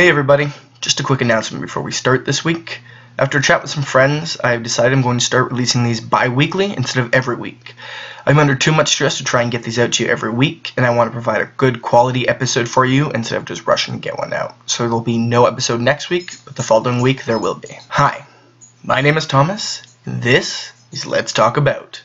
Hey everybody, just a quick announcement before we start this week. After a chat with some friends, I've decided I'm going to start releasing these bi-weekly instead of every week. I'm under too much stress to try and get these out to you every week, and I want to provide a good quality episode for you instead of just rushing to get one out. So there'll be no episode next week, but the following week there will be. Hi, my name is Thomas, this is Let's Talk About,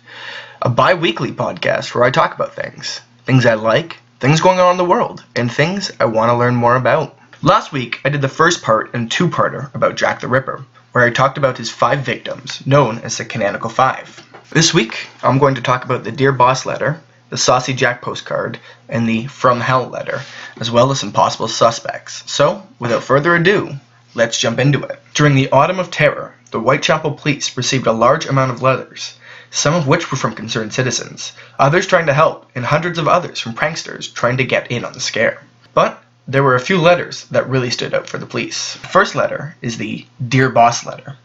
a bi-weekly podcast where I talk about things. Things I like, things going on in the world, and things I want to learn more about. Last week, I did the first part and two-parter about Jack the Ripper, where I talked about his five victims, known as the Canonical Five. This week, I'm going to talk about the Dear Boss letter, the Saucy Jack postcard, and the From Hell letter, as well as some possible suspects. So, without further ado, let's jump into it. During the Autumn of Terror, the Whitechapel police received a large amount of letters, some of which were from concerned citizens, others trying to help, and hundreds of others from pranksters trying to get in on the scare. But there were a few letters that really stood out for the police. The first letter is the Dear Boss letter.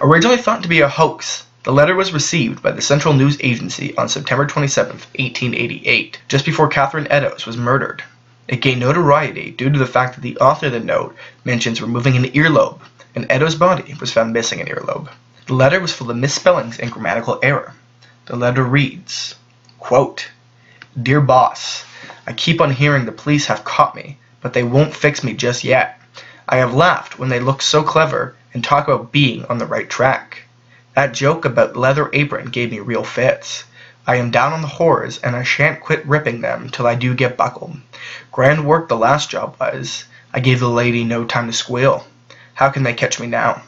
Originally thought to be a hoax, the letter was received by the Central News Agency on September 27, 1888, just before Catherine Eddowes was murdered. It gained notoriety due to the fact that the author of the note mentions removing an earlobe, and Eddowes' body was found missing an earlobe. The letter was full of misspellings and grammatical error. The letter reads, quote, Dear Boss, I keep on hearing the police have caught me, but they won't fix me just yet. I have laughed when they look so clever and talk about being on the right track. That joke about leather apron gave me real fits. I am down on the whores, and I shan't quit ripping them till I do get buckled. Grand work the last job was. I gave the lady no time to squeal. How can they catch me now?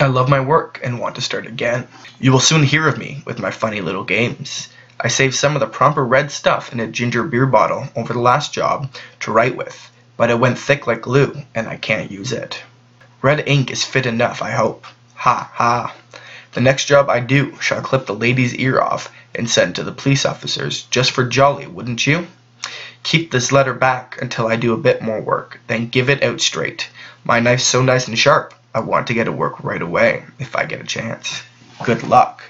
I love my work and want to start again. You will soon hear of me with my funny little games. I saved some of the proper red stuff in a ginger beer bottle over the last job to write with but it went thick like glue, and I can't use it. Red ink is fit enough, I hope. Ha ha. The next job I do shall clip the lady's ear off and send to the police officers, just for jolly, wouldn't you? Keep this letter back until I do a bit more work, then give it out straight. My knife's so nice and sharp, I want to get to work right away, if I get a chance. Good luck.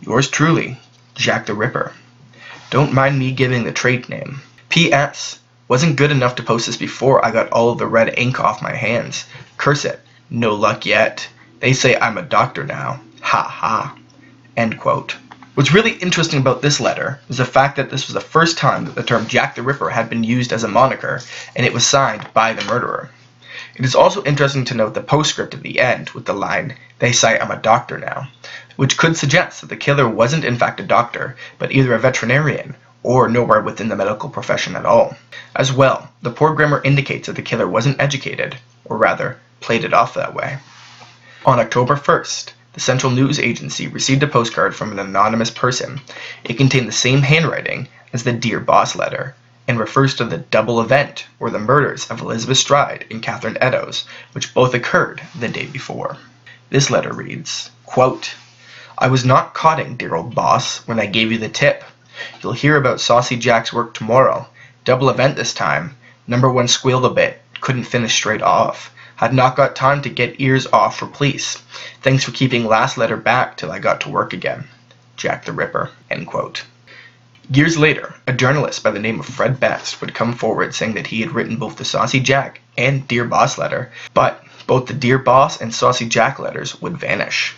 Yours truly, Jack the Ripper. Don't mind me giving the trade name. P.S. Wasn't good enough to post this before I got all of the red ink off my hands. Curse it. No luck yet. They say I'm a doctor now. Ha ha. End quote. What's really interesting about this letter is the fact that this was the first time that the term Jack the Ripper had been used as a moniker, and it was signed by the murderer. It is also interesting to note the postscript at the end with the line, They say I'm a doctor now, which could suggest that the killer wasn't in fact a doctor, but either a veterinarian or nowhere within the medical profession at all. As well, the poor grammar indicates that the killer wasn't educated, or rather, played it off that way. On October 1st, the Central News Agency received a postcard from an anonymous person. It contained the same handwriting as the Dear Boss letter, and refers to the double event, or the murders of Elizabeth Stride and Catherine Eddowes, which both occurred the day before. This letter reads, quote, I was not codding, dear old boss, when I gave you the tip. You'll hear about Saucy Jack's work tomorrow. Double event this time. Number one squealed a bit. Couldn't finish straight off. Had not got time to get ears off for police. Thanks for keeping last letter back till I got to work again. Jack the Ripper. Years later, a journalist by the name of Fred Best would come forward saying that he had written both the Saucy Jack and Dear Boss letter, but both the Dear Boss and Saucy Jack letters would vanish.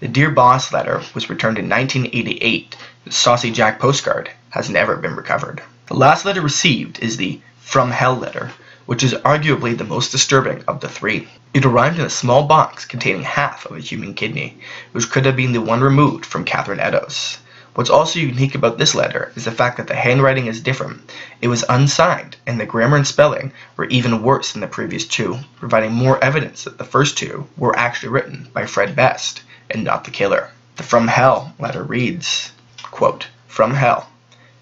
The Dear Boss letter was returned in 1988. The Saucy Jack postcard has never been recovered. The last letter received is the From Hell letter, which is arguably the most disturbing of the three. It arrived in a small box containing half of a human kidney, which could have been the one removed from Catherine Eddowes. What's also unique about this letter is the fact that the handwriting is different. It was unsigned, and the grammar and spelling were even worse than the previous two, providing more evidence that the first two were actually written by Fred Best and not the killer. The From Hell letter reads, quote, From Hell,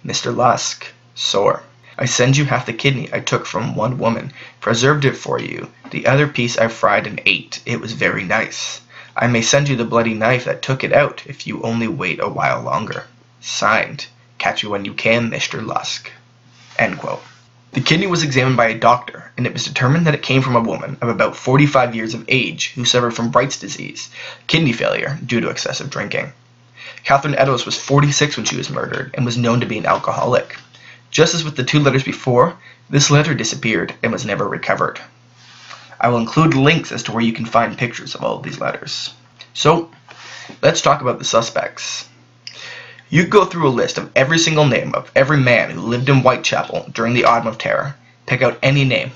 Mr. Lusk, sore. I send you half the kidney I took from one woman, preserved it for you. The other piece I fried and ate. It was very nice. I may send you the bloody knife that took it out if you only wait a while longer. Signed, Catch you when you can, Mr. Lusk. End quote. The kidney was examined by a doctor, and it was determined that it came from a woman of about 45 years of age who suffered from Bright's disease, kidney failure due to excessive drinking. Catherine Eddowes was 46 when she was murdered and was known to be an alcoholic. Just as with the two letters before, this letter disappeared and was never recovered. I will include links as to where you can find pictures of all of these letters. So, let's talk about the suspects. You go through a list of every single name of every man who lived in Whitechapel during the Autumn of Terror. Pick out any name.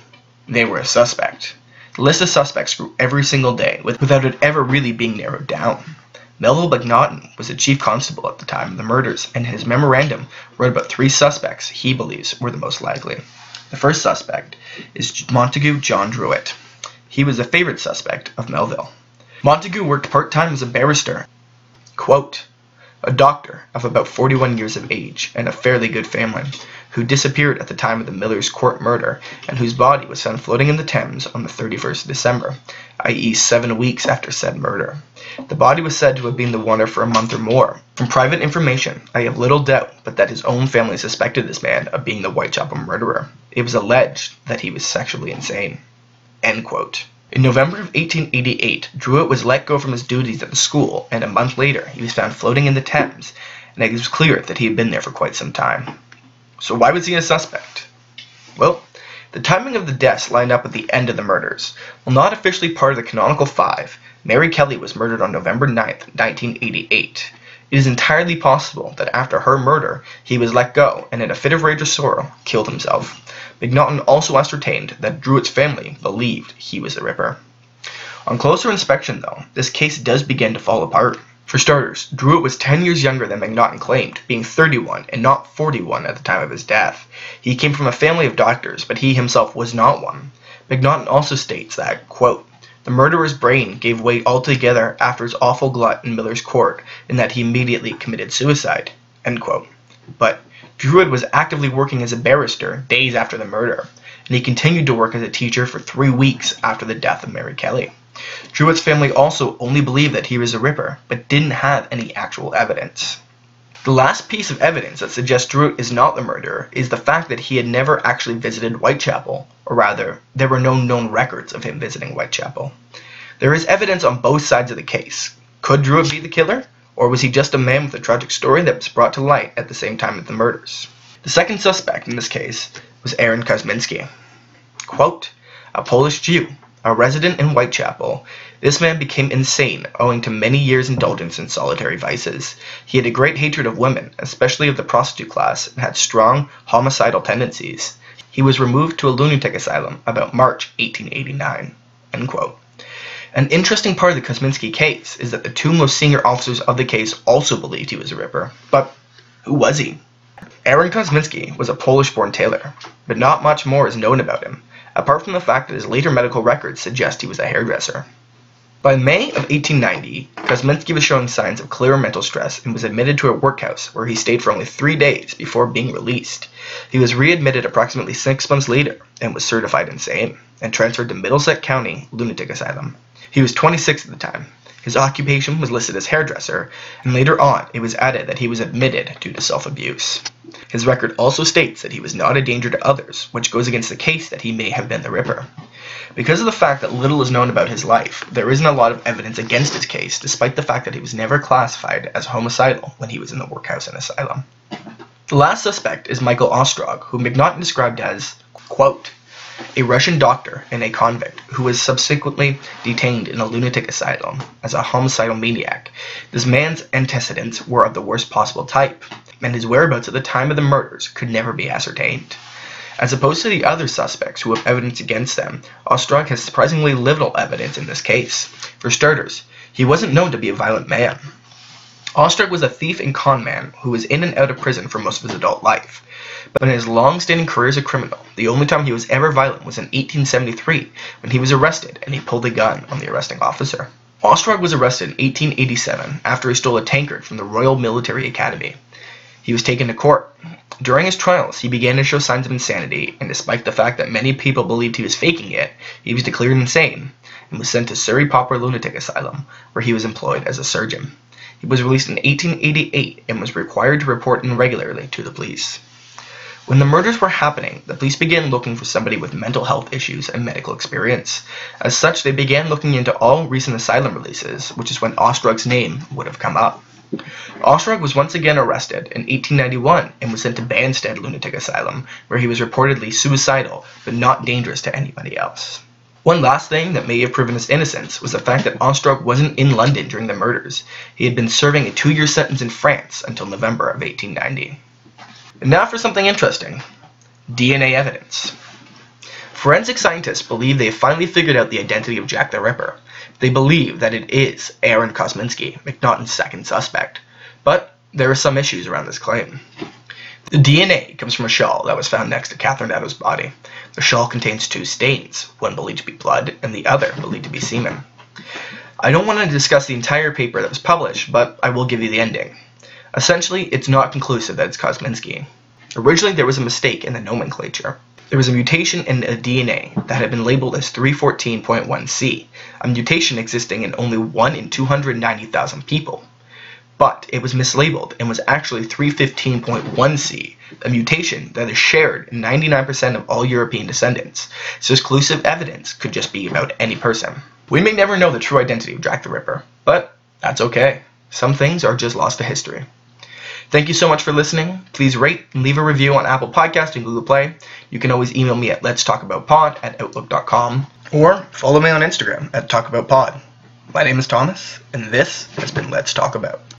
They were a suspect. The list of suspects grew every single day without it ever really being narrowed down. Melville Macnaghten was the chief constable at the time of the murders, and in his memorandum wrote about three suspects he believes were the most likely. The first suspect is Montague John Druitt. He was a favorite suspect of Melville. Montague worked part-time as a barrister. Quote, a doctor of about 41 years of age and a fairly good family, who disappeared at the time of the Miller's Court murder and whose body was found floating in the Thames on the 31st of December, i.e. seven weeks after said murder. The body was said to have been the water for a month or more. From private information, I have little doubt but that his own family suspected this man of being the Whitechapel murderer. It was alleged that he was sexually insane. End quote. In November of 1888, Druitt was let go from his duties at the school, and a month later he was found floating in the Thames, and it was clear that he had been there for quite some time. So why was he a suspect? Well, the timing of the deaths lined up with the end of the murders. While not officially part of the canonical five, Mary Kelly was murdered on November 9, 1988. It is entirely possible that after her murder, he was let go and in a fit of rage or sorrow, killed himself. Macnaghten also ascertained that Druitt's family believed he was the Ripper. On closer inspection, though, this case does begin to fall apart. For starters, Druitt was 10 years younger than Macnaghten claimed, being 31 and not 41 at the time of his death. He came from a family of doctors, but he himself was not one. Macnaghten also states that, quote, the murderer's brain gave way altogether after his awful glut in Miller's court, and that he immediately committed suicide. But Druitt was actively working as a barrister days after the murder, and he continued to work as a teacher for three weeks after the death of Mary Kelly. Druitt's family also only believed that he was a Ripper, but didn't have any actual evidence. The last piece of evidence that suggests Druitt is not the murderer is the fact that he had never actually visited Whitechapel, or rather, there were no known records of him visiting Whitechapel. There is evidence on both sides of the case. Could Druitt be the killer? Or was he just a man with a tragic story that was brought to light at the same time as the murders? The second suspect in this case was Aaron Kosminski. Quote, a Polish Jew, a resident in Whitechapel, this man became insane owing to many years' indulgence in solitary vices. He had a great hatred of women, especially of the prostitute class, and had strong homicidal tendencies. He was removed to a lunatic asylum about March 1889. End quote. An interesting part of the Kosminski case is that the two most senior officers of the case also believed he was a Ripper. But who was he? Aaron Kosminski was a Polish-born tailor, but not much more is known about him, apart from the fact that his later medical records suggest he was a hairdresser. By May of 1890, Kosminski was showing signs of clear mental stress and was admitted to a workhouse where he stayed for only three days before being released. He was readmitted approximately six months later and was certified insane and transferred to Middlesex County Lunatic Asylum. He was 26 at the time. His occupation was listed as hairdresser, and later on it was added that he was admitted due to self-abuse. His record also states that he was not a danger to others, which goes against the case that he may have been the Ripper. Because of the fact that little is known about his life, there isn't a lot of evidence against his case, despite the fact that he was never classified as homicidal when he was in the workhouse and asylum. The last suspect is Michael Ostrog, who Macnaghten described as, quote, a Russian doctor and a convict who was subsequently detained in a lunatic asylum as a homicidal maniac. This man's antecedents were of the worst possible type, and his whereabouts at the time of the murders could never be ascertained. As opposed to the other suspects who have evidence against them, Ostrog has surprisingly little evidence in this case. For starters, he wasn't known to be a violent man. Ostrog was a thief and con man who was in and out of prison for most of his adult life. But in his long-standing career as a criminal, the only time he was ever violent was in 1873 when he was arrested and he pulled a gun on the arresting officer. Ostrog was arrested in 1887 after he stole a tankard from the Royal Military Academy. He was taken to court. During his trials, he began to show signs of insanity, and despite the fact that many people believed he was faking it, he was declared insane and was sent to Surrey Pauper Lunatic Asylum, where he was employed as a surgeon. He was released in 1888 and was required to report regularly to the police. When the murders were happening, the police began looking for somebody with mental health issues and medical experience. As such, they began looking into all recent asylum releases, which is when Ostrog's name would have come up. Ostrog was once again arrested in 1891 and was sent to Banstead Lunatic Asylum, where he was reportedly suicidal but not dangerous to anybody else. One last thing that may have proven his innocence was the fact that Ostrog wasn't in London during the murders. He had been serving a two-year sentence in France until November of 1890. Now for something interesting. DNA evidence. Forensic scientists believe they have finally figured out the identity of Jack the Ripper. They believe that it is Aaron Kosminski, Macnaghten's second suspect. But there are some issues around this claim. The DNA comes from a shawl that was found next to Catherine Eddowes' body. The shawl contains two stains, one believed to be blood and the other believed to be semen. I don't want to discuss the entire paper that was published, but I will give you the ending. Essentially, it's not conclusive that it's Kosminski. Originally, there was a mistake in the nomenclature. There was a mutation in a DNA that had been labeled as 314.1c, a mutation existing in only 1 in 290,000 people but it was mislabeled and was actually 315.1c, a mutation that is shared in 99% of all European descendants, so exclusive evidence could just be about any person. We may never know the true identity of Jack the Ripper, but that's okay. Some things are just lost to history. Thank you so much for listening. Please rate and leave a review on Apple Podcast and Google Play. You can always email me at let's talk about pod at outlook.com or follow me on Instagram at talkaboutpod. My name is Thomas, and this has been Let's Talk About.